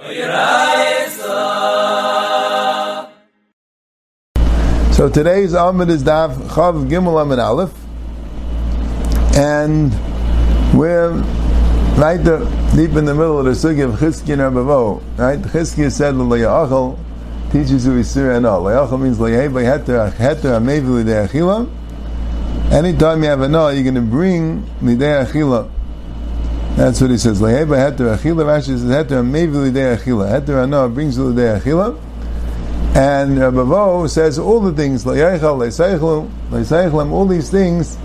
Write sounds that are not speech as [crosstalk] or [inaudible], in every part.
So today's Amid is Daf Chav Gimel Amid Aleph, and we're right there, deep in the middle of the sugi of Chizki and Rabavo. Right, Chizki said L'Yachal teaches you Isur and all. L'Yachal means L'Yehei Heter Heter Amevi L'Idei Achila. Anytime you have a no, you're going to bring L'Idei Achila. That's what he says. L'Yehei Heter Achila. Rashi says Heter Amevi L'Idei Achila. Heter Ano brings L'Idei Achila. And Rabbi says all the things, all these things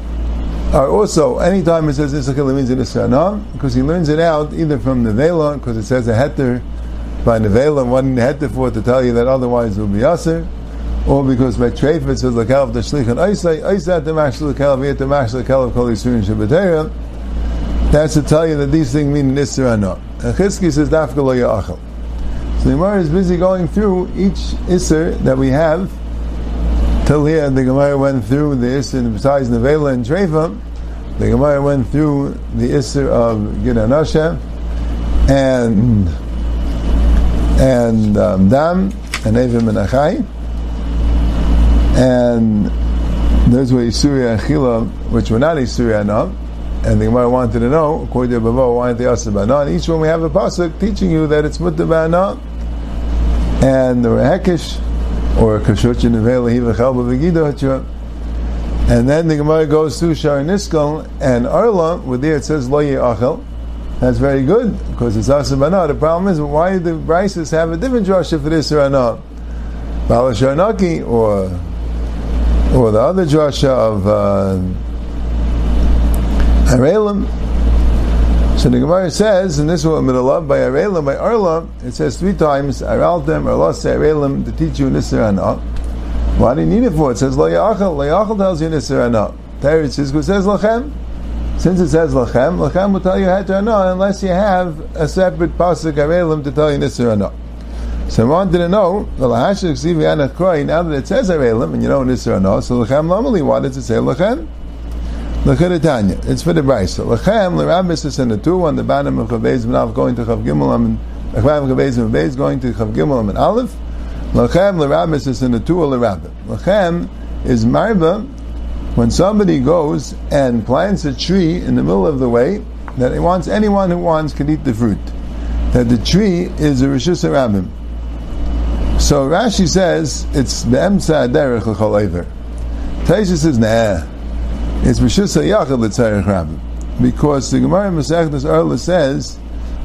are also, anytime it says Nisachil, it means in Israel, because he learns it out either from the Nevela, because it says a heter by Nevela, one heter for to tell you that otherwise it will be Aser, or because by Treif it says Lakav the Shlich and Isai, Isai the Mashal Lakav, Yet the Mashal Lakav Kol Yisurin Shabbatera, that's to tell you that these things mean in Israel. And Chizki says Dafka Ya'achal. So the Gemara is busy going through each Isser that we have. Till here, the Gemara went through the Isser besides Nevela and Trefa. The Gemara went through the Isser of Gidanasha and and um, Dam and Evim and Achai. And those were Isuria Achila, which were not Isuria Anam. And the Gemara wanted to know, according to Bavo, why aren't they Asabana? And each one we have a pasuk teaching you that it's Mutabana and the Hekish, or Kashuchin Nevela Hiva Chelba And then the Gemara goes through Shar Niskal and Arla, where there it says Lo Achel. That's very good, because it's Asabana. The problem is, why do the Brises have a different drasha for this or not? Balasharnaki, or or the other drasha of uh, Arelim. So the Gemara says, and this is what I'm going to love by Arelim, by Arla, it says three times, Araltem, Arlase, Arelim, to teach you Nisr Ana. Why do you need it for? It says, Lo Yachal, tells you Nisr Ana. There says, Lachem. Since it says Lachem, Lachem will tell you Heter Ana unless you have a separate Pasuk Arelim to tell you Nisr Ana. So I wanted to know, now that it says Arelim, and you know Nisr Ana, so Lachem Lamali, why does it say Lachem? L'chadetanya. It's for the brisa. L'chem l'rabis is in the two on the bottom of Chavez Menav going to Chav Gimel Amin. L'chem Chavez Menav going to Chav Gimel Amin Aleph. L'chem l'rabis is in the two l'rabim. L'chem is marba when somebody goes and plants a tree in the middle of the way that he wants anyone who wants can eat the fruit. That the tree is a rishus rabim. So Rashi says it's the emsa derech l'chol. Taisha says nah. It's Rishus HaYachid L'Tzarech Rabbim. Because the Gemara in Masechtas Arla says,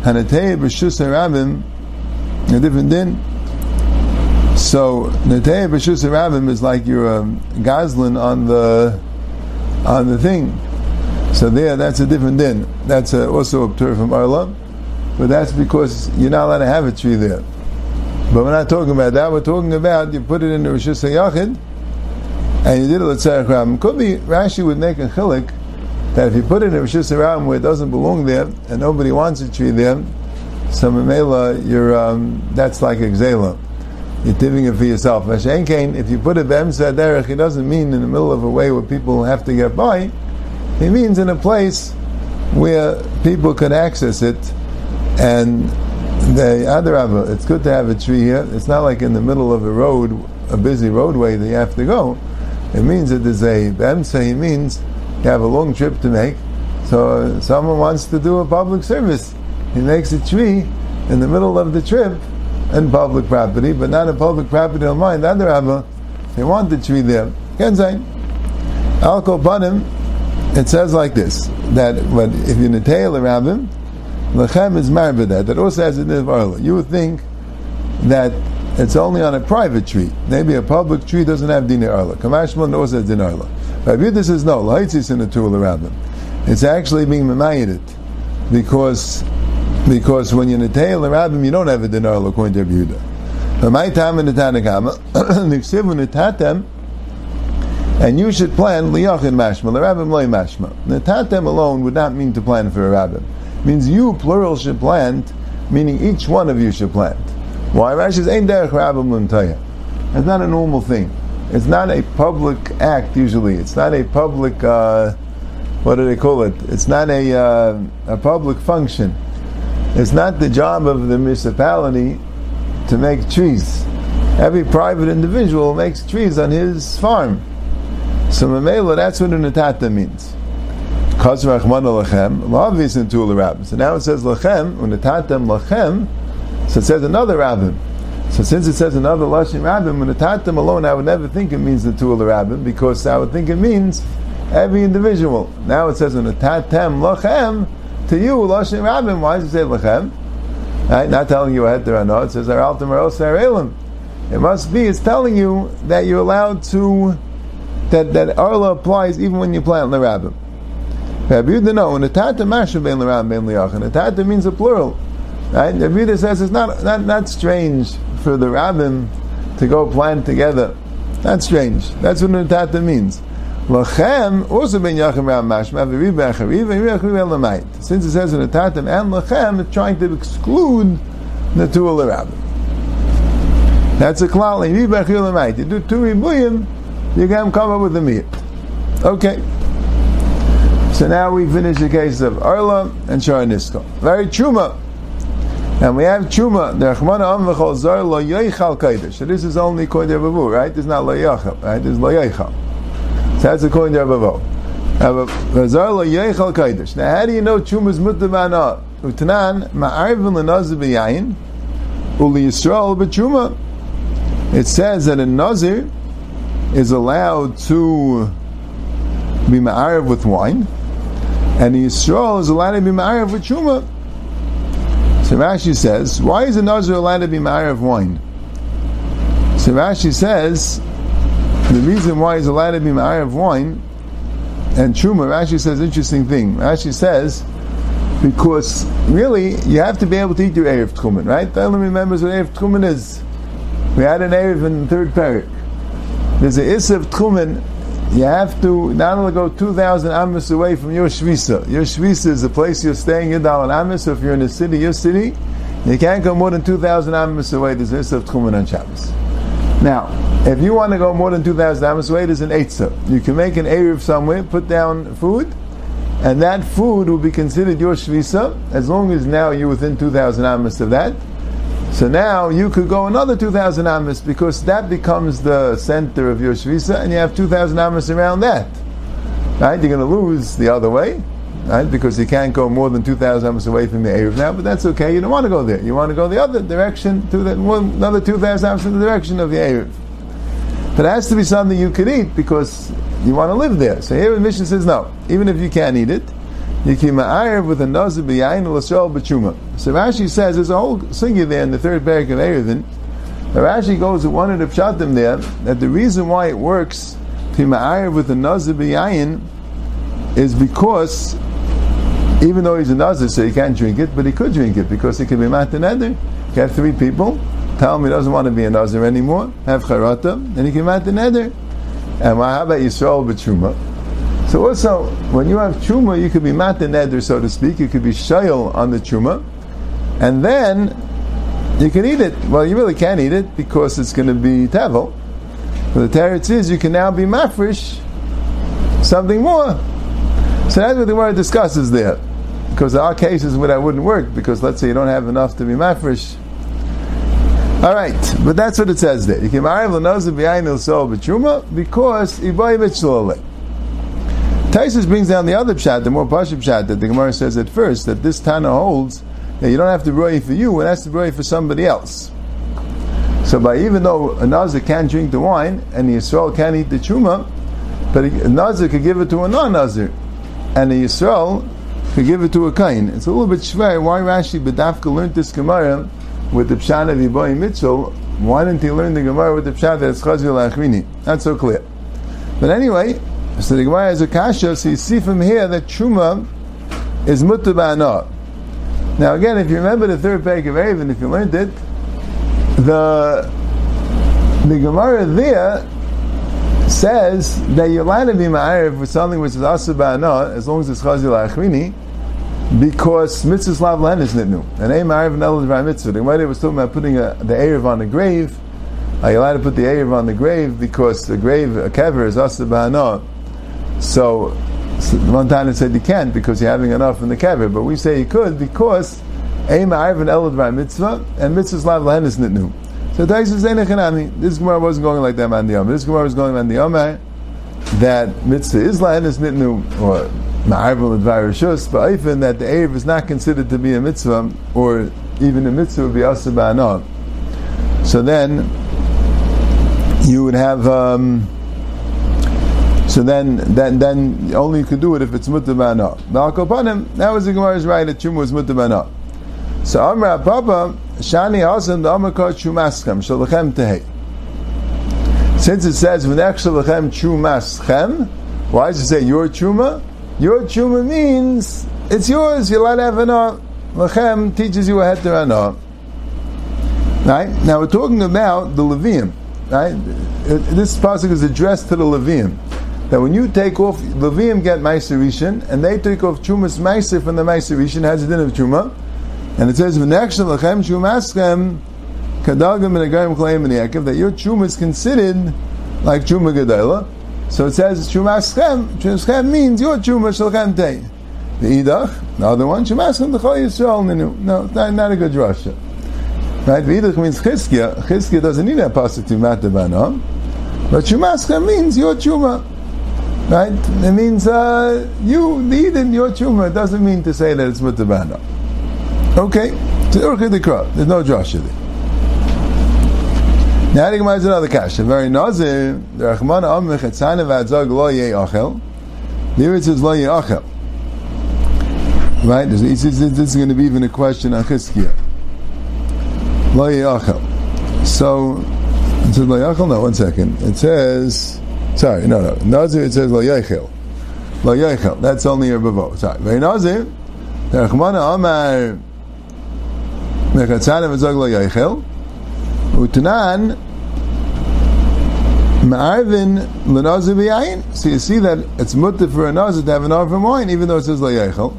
Hanatei Rishus HaRabbim, a different din. So, Natei Rishus HaRabbim is like you're um, a Goslin on the, on the thing. So there, that's a different din. That's a, also a tour from Arla, but that's because you're not allowed to have a tree there. But we're not talking about that. We're talking about you put it in the Rishus HaYachid, and you did it l'tzarech Ram, Could be Rashi would make a chilik that if you put it in a rishus rabim where it doesn't belong there and nobody wants a tree there, so memela you're um, that's like exela. You're giving it for yourself. If you put it b'emsa derech, it doesn't mean in the middle of a way where people have to get by. It means in a place where people can access it, and the other it's good to have a tree here. It's not like in the middle of a road, a busy roadway that you have to go. It means that there's a Bemsa, he means you have a long trip to make. So someone wants to do a public service. He makes a tree in the middle of the trip in public property, but not a public property on mine. The other Rabba, they want the tree there. Say. Al Kopanim, it says like this, that but if you netail a rabbin, lechem is married that. Also has a niv You would think that it's only on a private tree. Maybe a public tree doesn't have dinner arla. Kamashma knows that dinner arla. Rabbi this is no lahitzis in the tool around them. It's actually being memayit because because when you're in a tail rabbim, you don't have a dinner arla according to Rabbi Yehuda. My time in the Tanakama, the [coughs] tatem, and you should plan liyachin mashma, the rabbim loy mashma. The tatem alone would not mean to plan for a rabbim. It means you plural should plant, meaning each one of you should plant. Why? Rashi says, Ein derech rabbim It's not a normal thing. It's not a public act usually. It's not a public, uh, what do they call it? It's not a, uh, a public function. It's not the job of the municipality to make trees. Every private individual makes trees on his farm. So Mamela, that's what an atata means. So now it says Lachem, Unatatem Lachem, so it says another Rabbim. So since it says another Lashim Rabbim, Unatatem alone, I would never think it means the two Rabbim, because I would think it means every individual. Now it says Unatatem Lachem, to you, Lashim Rabbim. Why does it say Lachem? Right? Not telling you ahead there or not. It says. It must be, it's telling you that you're allowed to, that, that Arla applies even when you plant the rabbim. Rabbi Yehuda, no, and the Tata Masha Ben L'Ram Ben. The Tata means a plural. Right? Rabbi Yehuda says it's not, not, not strange for the rabbim to go plant together. That's strange. That's what the Tata means. Lachem also ben Yachim Ram Mashma v'riv b'achariv v'riv b'achariv Since it says in the and Lachem, it's trying to exclude the two Rabbi. That's a klal. V'riv b'achariv l'mayit. You do two ribuyim, you can come up with a meat. Okay. So now we finish the case of Arla and Shara Nisko. Very truma. And we have truma. The Rachmana Am v'chol lo yoichal kaidish. So this is only koider bavu, right? This is not lo yochal, right? This is lo yoichal. So that's according to Rabavo. Now, how do you know Chuma's mutabana? Utanan ma'arvin l'nazir b'yayin uli Yisrael b'chuma. It says that a nazir is allowed to be ma'arv with wine, and the Yisrael is allowed to be ma'arv with chuma. So Rashi says, why is a nazir allowed to be ma'arv wine? So Rashi says the reason why he's allowed to be ma'ar of wine and truma, Rashi says interesting thing. Rashi says because really you have to be able to eat your erev tchumen, right? The only remembers what erev tchumen is. We had an erev in the third parak. There's an isav tchumen. You have to not only go 2,000 amas away from your shvisa. Your shvisa is the place you're staying in Dal amas. So if you're in a city, your city, you can't go more than 2,000 amas away. There's an isav tchumen on Shabbos. Now, if you want to go more than 2,000 amos away, there's an eitzah. You can make an Erev somewhere, put down food, and that food will be considered your shvisa, as long as now you're within 2,000 amos of that. So now you could go another 2,000 amos because that becomes the center of your shvisa, and you have 2,000 amos around that. Right? You're going to lose the other way, right? Because you can't go more than 2,000 amos away from the Erev now, but that's okay. You don't want to go there. You want to go the other direction, to the, another 2,000 amos in the direction of the Erev. But it has to be something you could eat because you want to live there. So here the mission says no. Even if you can't eat it, you ma'ayev with a nazir b'yayin l'sol b'chuma. So Rashi says there's a whole singing there in the third parak of Erevin. Rashi goes with one of the pshatim there that the reason why it works to ma'ayev with a nazir is because even though he's a nazir, so he can't drink it, but he could drink it because he can be matan eder. You have three people tell him he doesn't want to be a nazir anymore, have charata, and he can matan eder. And how about Yisrael b'truma? So also, when you have truma, you could be matan eder, so to speak. You could be shayel on the truma, and then you can eat it. Well, you really can't eat it because it's going to be tevel. But the teretz is you can now be mafresh something more. So that's what the word discusses there. Because there are cases where that wouldn't work, because let's say you don't have enough to be mafresh. All right, but that's what it says there. You can marry l'nozav b'yayin so b'truma because iboy mitzvah Taisus brings down the other pshat, the more pashut pshat that the Gemara says at first that this Tana holds that you don't have to roy for you, it has to roy for somebody else. So by even though a nazir can't drink the wine and the Yisrael can't eat the truma, but a nazir could give it to a non-nazir, and the Yisrael could give it to a kain. It's a little bit shver. Why Rashi Bedafka learned this Gemara with the Pshat of Iboy Mitchell? Why didn't he learn the Gemara with the Pshat that it's Chazil Achrini? Not so clear. But anyway, so the Gemara has a kasha, so you see from here that Truma is mutabana. Now again, if you remember the third page of Avon, if you learned it, the the Gemara there says that you're allowed to be ma'ariv with something which is asabana as long as it's chazil achrini, because mitzvah slav land is nitnu. And a ma'ariv and elad mitzvah. The Gemara was talking about putting a, the erev on the grave. Are you allowed to put the erev on the grave because the grave a kever is asabana? So, one time said you can't because you're having enough in the kever, but we say you could because Ein ma'arvin elad mitzvah, and mitzvah's lav lahenis nitnu. So Tais is Einachanami. This Gemara wasn't going like that man the This Gemara was going man the that mitzvah is lahenis nitnu, or ma'arvin l'dvar rishus, but even that the Erev is not considered to be a mitzvah, or even a mitzvah would be asa ba'anah. So then, you would have, um, so then, then, then only you could do it if it's mutabana. Now, that was the Gemara's right that Chum was mutabana. So Amra Papa Shani Hasan the Amakar Chumaschem Shalachem Tehei. Since it says V'nech Shalachem Chumaschem, why does it say your chuma? Your chuma means it's yours. Allowed to have an Lachem teaches you a heter anah. Right now we're talking about the Levium. Right, this pasuk is addressed to the Levium. That when you take off Levium get Meiser and they take off Chumas Meiser from the Meiser has a din of Chuma. And it says, "V'nechshem lachem chumaschem kadagim agayim chlayim and that your chum is considered like chuma gedela. So it says chumaschem. Chumaschem means your chuma shalchem tei. The idach, the other one, chumaschem l'chol yisrael ninu. No, not, not a good drasha. Right? The idach means chizkia. Chizkia doesn't need a pasuk to. But chumaschem means your chuma. Right? It means uh, you, need in your tumor. It doesn't mean to say that it's mutabana. Okay, there's no Josh there. Now the Gemara is another kasha. Very nazir. The Rachman Amich Etzana v'Adzog Lo Yei Achel. Here it says Lo Yei Achel. Right. This is, going to be even a question on Chizkiah. Lo Yei Achel. So it says Lo Yei Achel. No, one second. It says. Sorry, no, no. Nazir. It says. Lo Yeichel. That's only your bavo. Sorry. Nazir. The Rachman Amar. Mechatzanim v'zog lo yoichel. Utanan ma'arvin l'nazir b'yayin. So you see that it's mutter for a nazir to have an from wine, even though it says lo yoichel.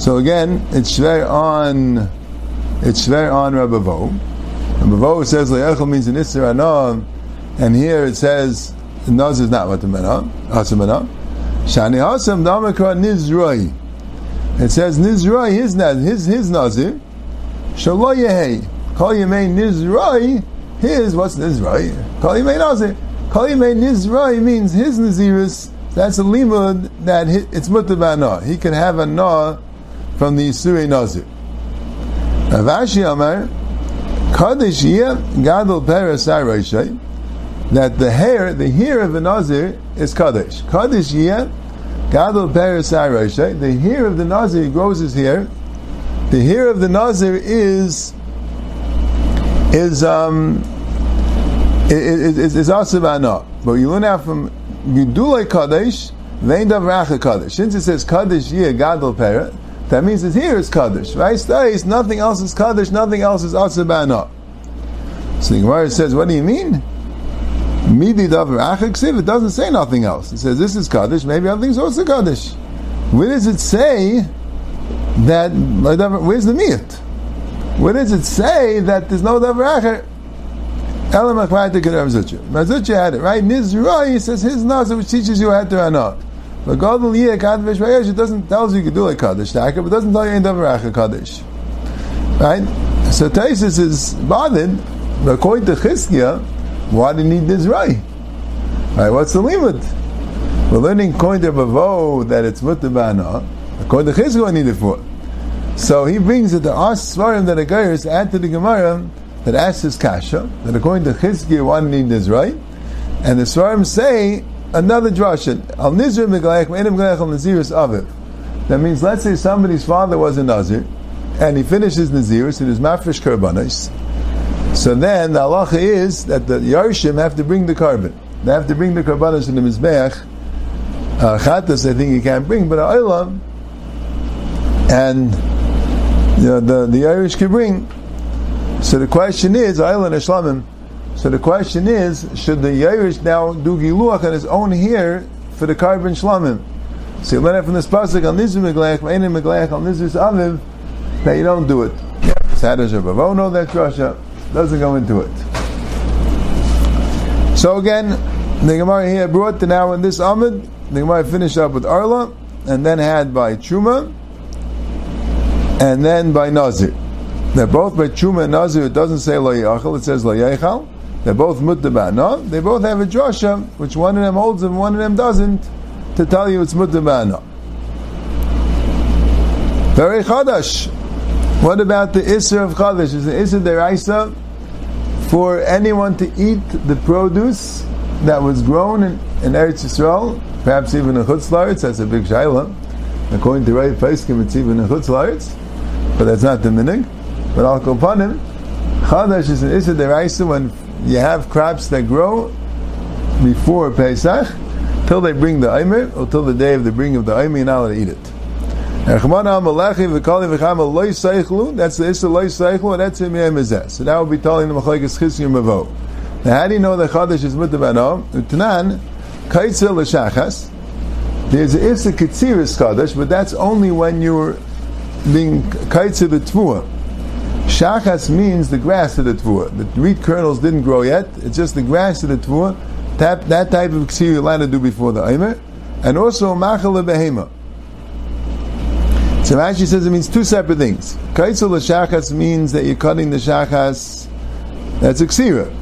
So again, it's shver on, it's shver on Rabbi Vo. Rabbi Vo says lo yoichel means an isser and here it says the nazir is not matamena, asamena. Shani hasam damakra nizroi. It says nizroi his his his nazir. Shaloyehei. Kol Yemei Nizrai, his, what's Nizrai? Kol Yemei Nazir. Kol Yemei Nizrai means his Nazirus, that's a limud that it's mutabana. He can have a na from the Yisuri Nazir. Rav Ashi Amar, Kadesh Yeh Gadol Peres Aroishay, that the hair, the hair of a Nazir is Kadesh. Kadesh Yeh Gadol Peres the hair of the Nazir grows his hair, the hair of the Nazir is is um is is, is asavana. But you learn out from Gidulei Kadesh, Vein Davracha Kadesh. Since it says Kadesh Yeh Gadol Pera, that means his hair is Kadesh. Right? Stays, nothing else is Kadesh, nothing else is asavana. So the Gemara says, what do you mean? Midi Davracha Ksiv, it doesn't say nothing else. It says this is kaddish. maybe other things also kaddish. Where does it say that where's the meat? Where does it say that there's no davar acher? Elam akvayte kedem zucha. Mazucha had it right. Nizroi says his nazar which teaches you how to anot. But Gadol Yeh Kaddish Vayesh it doesn't tell you you can do like Kaddish but doesn't tell you any davar acher Kaddish. Right? So Taisus is bothered. According to Chizkiah, why do you need Nizroi? Right? What's the limit? We're learning according to Bavo that it's mutabana. According to Chizkiah, I need it for. So he brings it to us svarim that a guy is add to the Gemara that asks his kasha that according to Chizkiah one need is right, and the svarim say another drasha al nizir meglayach me'enim meglayach al naziris aviv. That means let's say somebody's father was a nazir and he finishes naziris and his mafresh karbanis. So then the halacha is that the yarshim have to bring the carbon. They have to bring the karbanis in the mizbeach. Uh, chatas I think you can't bring, but a and the, the, the Irish can bring. So the question is, Island Ishlamim. So the question is, should the Irish now do giluach on his own hair for the carbon shlamim? So you learn from this pasuk on nizur megleich, meinim megleich on nizur aviv that you don't do it. Yeah, Sadar Shabbat. know that Russia doesn't go into it. So again, the Gemara here brought to now in this Amid, the Gemara finished up with Arla, and then had by Chuma, and then by Nazir. They're both by Chuma and Nazir. It doesn't say Lo Yachal, it says Lo Yachal. They're both Mutabana. They both have a drasha, which one of them holds and one of them doesn't, to tell you it's Mutabana. Very Chadash. What about the Isser of Chadash? Is the Isser Deraisa for anyone to eat the produce that was grown in, in Eretz Yisrael, perhaps even in Chutz Laretz, that's a big shayla. According to Ray Paiskim, it's even in Chutz Laretz, but that's not the minig. But upon him. Chadash is an Issa Deraisa when you have crops that grow before Pesach, till they bring the Aimer, or till the day of the bringing of the Aimer, you're not allowed to eat it. That's the Issa Loy Seichlu, and that's Mizeh. So that would be telling the Machlekes Chizkim Mavo. Now, how do you know that Chadash is Mutabano? Utanan, Kaitzel L'Shachas, there's an Issa Ketziris Chadash, but that's only when you're being Kaitzel the Tvua. Shachas means the grass of the tvua. The wheat kernels didn't grow yet. It's just the grass of the tvua. That, that type of ksir you're allowed to do before the aimer. And also machal behema. So Rashi says it means two separate things. Kaitzel shachas means that you're cutting the shachas. That's a ksira.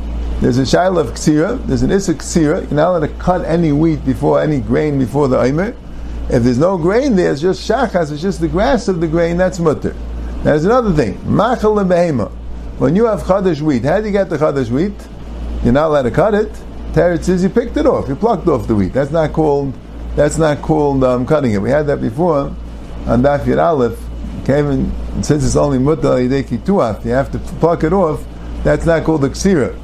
There's a shaila of ksira. There's an issa ksira. You're not allowed to cut any wheat before any grain before the aimer. If there's no grain there, it's just shachas. It's just the grass of the grain. That's mutter. There's another thing. Machal behema. When you have chadash wheat, how do you get the chadash wheat? You're not allowed to cut it. Teretz says you picked it off. You plucked off the wheat. That's not called. That's not called um, cutting it. We had that before on Daf Yud Aleph. Came in, since it's only mutter yideki tuaf, you have to pluck it off. That's not called the ksira.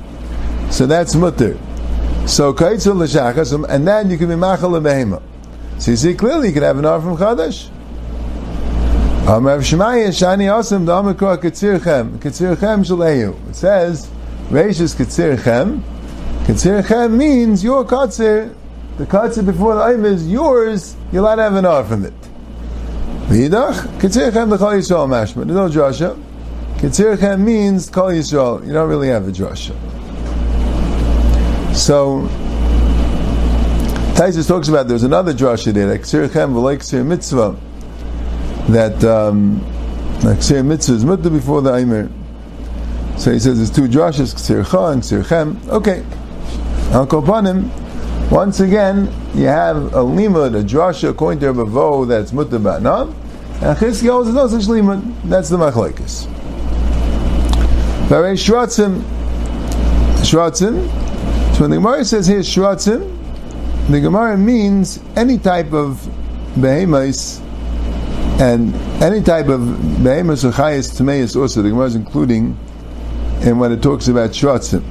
So that's mutter. So kaitzul l'shachas, and then you can be machal behema. So you see clearly you can have an arm from chadash. It says, Reishis Ketzirchem. Ketzirchem means your katzir. The katzir before the aim is yours, allowed to have an hour from it. V'idach, Ketzirchem l'chol Yisrael mashma. There's no drasha. Ketzirchem means kol Yisrael. You don't really have a drasha. So, Taisus talks about there's another drasha there, Ketzirchem v'loi Ketzir mitzvah that um, like Ksir Mitzvah is Mutta before the Aimer. So he says there's two drashas, Ksir Cha and Ksir Chem. Okay. Al Kopanim, once again, you have a limud, a drasha, according to Vo, that's Mutta Ba'nam, and Chizki holds no such limud. That's the Machlaikis. Very Shratzim, Shratzim, so when the Gemara says here Shratzim, the Gemara means any type of behemoths and any type of behemoth or chayas tameis also the Gemara is including in when it talks about shratzim.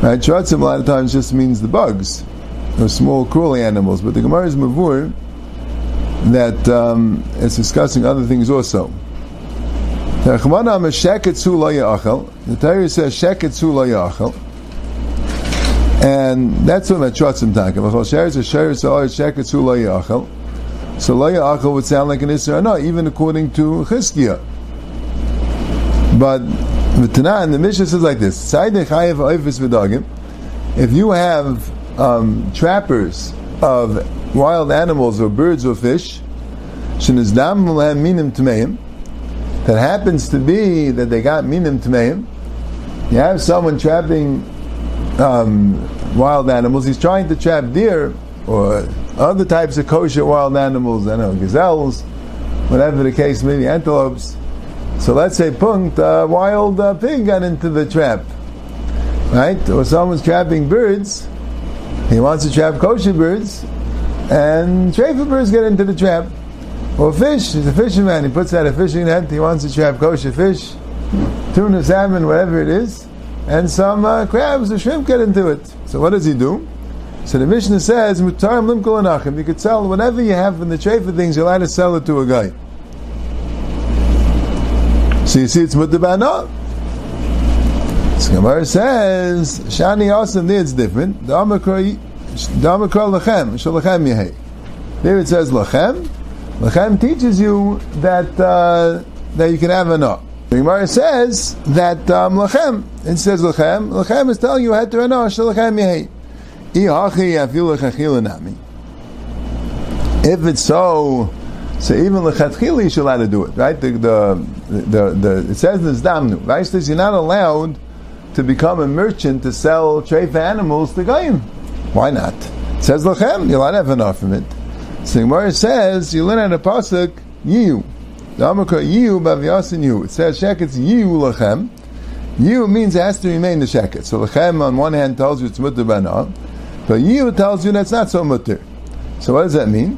Right, shratzim a lot of times just means the bugs, or small crawly animals, but the Gemara is mavur that um, it's discussing other things also. The Torah says sheketzu lo yachal, and that's what shratzim talking about. Sheketzu lo. So Laya Achel would sound like an Isra no, even according to Chizkiah. But the Tanah the Mishnah says like this: If you have um, trappers of wild animals or birds or fish, that happens to be that they got minim tmeim. You have someone trapping um, wild animals. He's trying to trap deer or other types of kosher wild animals, I know, gazelles, whatever the case may be, antelopes. So let's say punkt, a wild uh, pig got into the trap, right? Or someone's trapping birds, he wants to trap kosher birds, and treifa birds get into the trap. Or fish, he's a fisherman, he puts out a fishing net, he wants to trap kosher fish, tuna, salmon, whatever it is, and some uh, crabs or shrimp get into it. So what does he do? So the Mishnah says, "Mutarim anachim." You could sell whatever you have in the trade for things. You're allowed to sell it to a guy. So you see, it's mutabana. So Gemara says, "Shani asim." There it's different. The amakra, amakra lachem, shalachem. There it says lachem. Lachem teaches you that uh, that you can have a no. The Gemara says that um, lachem. It says lachem. Lachem is telling you had to no shalachem yehei. If it's so So even lechatchila you're allowed to do it, right? The, the, the, the it says in damnu, right? Says you're not allowed to become a merchant to sell treif animals to goyim. Why not? It says lachem, allowed to have enough from it. So Gemara says you learn at a pasuk yiu. The Amakar yiu. It says sheket's yiu lachem. Yiu means it has to remain the sheket. So lachem on one hand tells you it's mutter bana, but yiu tells you that's not so mutter. So what does that mean?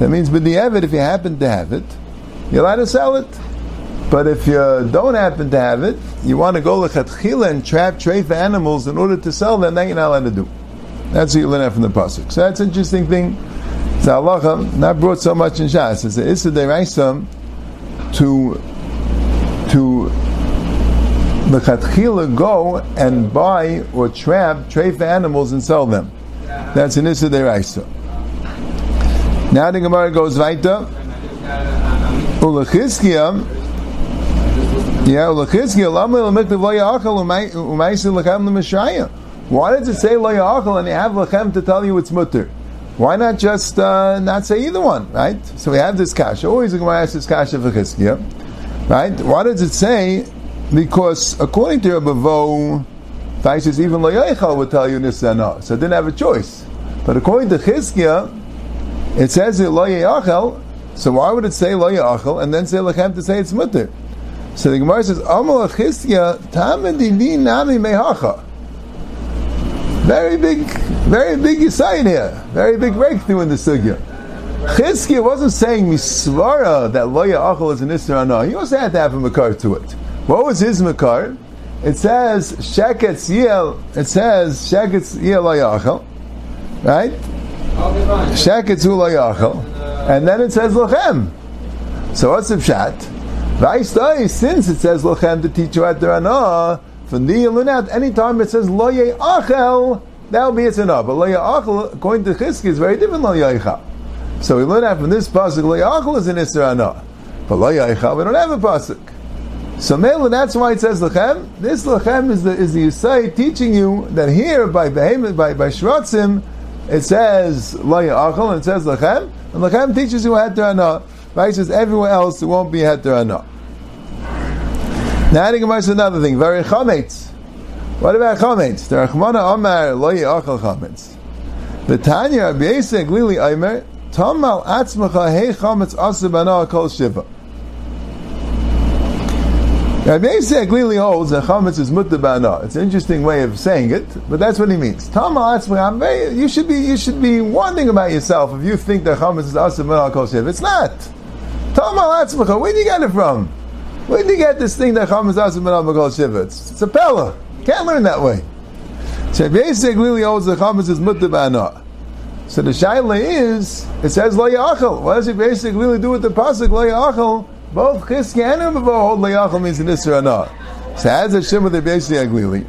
That means with the if you happen to have it, you're allowed to sell it. But if you don't happen to have it, you want to go lechatchila and trap treif animals in order to sell them, that you're not allowed to do. That's what you learn out from the pasuk. So that's an interesting thing. It's halacha not brought so much in Shas. It's a issa deraisa to to lechatchila go and buy or trap treif animals and sell them. That's an issa deraisa. Now the Gemara goes weiter. Ulechizkia, yeah, Ulechizkia, Lama Lamiktav Lo Yachal Umaisi Lechem Lemeshaya. Why does it say Lo Yachal and you have Lechem to tell you it's mutter? Why not just uh, not say either one, right? So we have this kasha. Always the Gemara asks this kasha for Chizkia, right? Why does it say? Because according to Rabbi Vo, even Lo Yachal would tell you Nisana, so it didn't have a choice. But according to Chizkia, it says it lo so why would it say lo yachel and then say lechem to say it's mutter? So the Gemara says amal achistia tamidini nami mehacha. Very big, very big yisayin here. Very big breakthrough in the sugya. Chizkiah wasn't saying misvara that lo achol is an isra no. He also had to have a makar to it. What was his makar? It says sheketz yel. It says sheketz yel lo yachel, right? Sheketzu yachal, and then it says lochem. So what's the pshat? Since it says lochem to teach you at the Rana, Yelunat, anytime it says lo achel, that'll be its enough. But lo achel, according to Chizki, is very different lo yachal. So we learn out from this pasuk lo achel is an Isra but lo yachal we don't have a pasuk. So Mela, that's why it says lochem. This lochem is the is the Yisai teaching you that here by behemoth by by shratzim it says lo yachal and it says lachem, and lachem teaches you heter ana. Right? It says everywhere else it won't be heter ana. Now adding another thing, very chametz. What about chametz? The Rachmana Amar lo yachal chametz. The Tanya Rabbi Yisek Lili Aimer Tamal atzmacha hey chametz asibana kol shiva. Rabbi Yisek clearly holds that chametz is mutabana. It's an interesting way of saying it, but that's what he means. I'm very, you should be you should be wondering about yourself if you think that chametz is asim kol shiva. It's not. Tamal atzmacha. Where do you get it from? Where do you get this thing that chametz is asim kol shiv? It's, it's a pella. Can't learn that way. So Yisek clearly holds that chametz is mutabana. So the shaila is, it says lo yachal. What does it basically really do with the pasuk lo yachal? Both Chizki and Rebbe hold Layachal means an Isra not. So as a Shimon they basically aglili.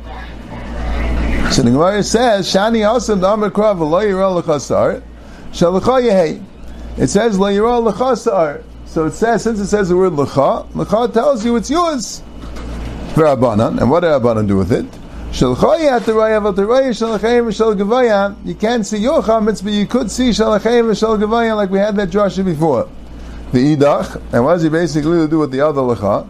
So the Gemara says, Shani Asim Damar Krav Lo Yirah L'chasar Shalacha Yehei. It says Lo Yirah L'chasar. So it says, since it says the word L'cha, L'cha tells you it's yours. For Abanan. And what did Abanan do with it? You can't see your chametz, but you could see shalachayim and shalgavaya like we had that drasha before the idach, and what does he basically do with the other lecha?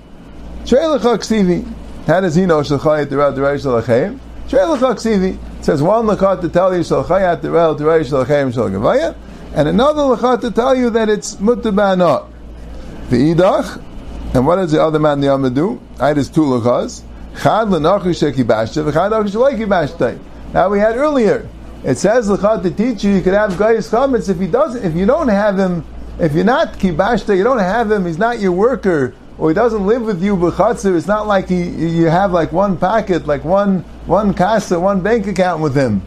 Trei lecha ksivi. How does he know derel derei shalachayim? Lecha ksivi. It says one lecha to tell you shalachayim and another lecha to tell you that it's mutabana. The idach, and what does the other man the Yama do? I has two lechas. Chad lenachu shekibashta, v'chad lenachu shekibashta. Now we had earlier. It says lecha to teach you you could have guy's chametz if he doesn't if you don't have him if you're not kibashta, you don't have him, he's not your worker, or he doesn't live with you b'chatzir, it's not like he, you have like one packet, like one, one casa, one bank account with him.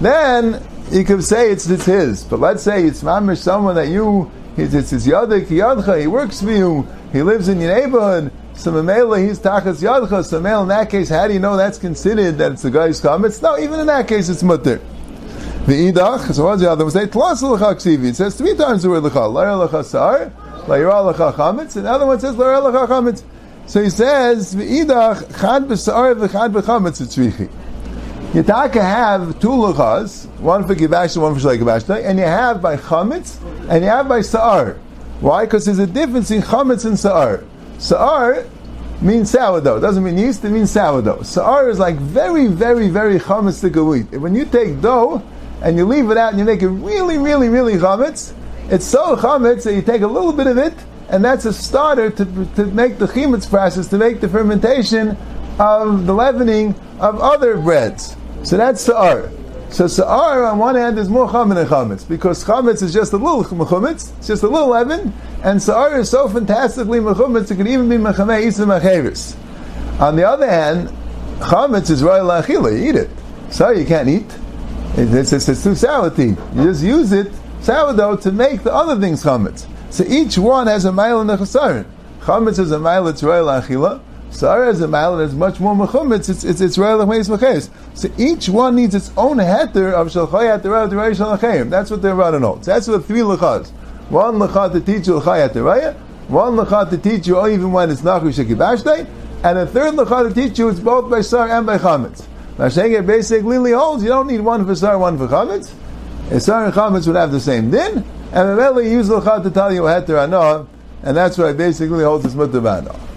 Then, you could say it's, it's his. But let's say it's mamish someone that you, it's, it's his yadik yadcha, he works for you, he lives in your neighborhood, so Mamela, he's Tachas Yadcha. So Mamela, in that case, how do you know that's considered that it's the guy's comments? No, even in that case, it's mutter. The idach. So what's the other one? Say tlas. It says three times the word lecha. Layra lecha sar. Layra lecha chametz. And the other one says layra lecha chametz. So he says the idach chad b'sar v'chad b'chametz etzrichi. You taka have two lechas, one for kivash one for shalei and you have by chametz and you have by sa'ar. Why? Because there's a difference in chametz and sa'ar. Sa'ar means sourdough. It doesn't mean yeast, it means sourdough. Sa'ar is like very, very, very chametz to wheat. When you take dough and you leave it out and you make it really, really, really chametz, it's so chametz that you take a little bit of it and that's a starter to, to make the chimetz process, to make the fermentation of the leavening of other breads. So that's sa'ar. So sa'ar on one hand is more chametz than chametz because chametz is just a little chametz, it's just a little leaven, and sa'ar is so fantastically mechumetz it can even be mechamei isa mechavis. On the other hand, chametz is royal achila, eat it. So you can't eat. It's, it's, it's too eat. You just use it sourdough to make the other things chametz. So each one has a mile and a chesaron. Chametz is a mile, it's royal achila. Sa'ar is a and it's much more mechumetz, it's, it's, it's royal achmeis So each one needs its own heter of shalchayat derayah derayah shalachayim. That's what they're running on. So that's the three lechas. One lecha to teach you l'chayat derayah, one lecha to teach you oh, even when it's nachu shekibashtei, and a third lecha to teach you it's both by sar and by chametz. Now Shegir basically holds you don't need one for sar, one for chametz. A sar and chametz would have the same din, and Mameli use lecha to tell you heter anoah, and that's why basically holds this mutabano.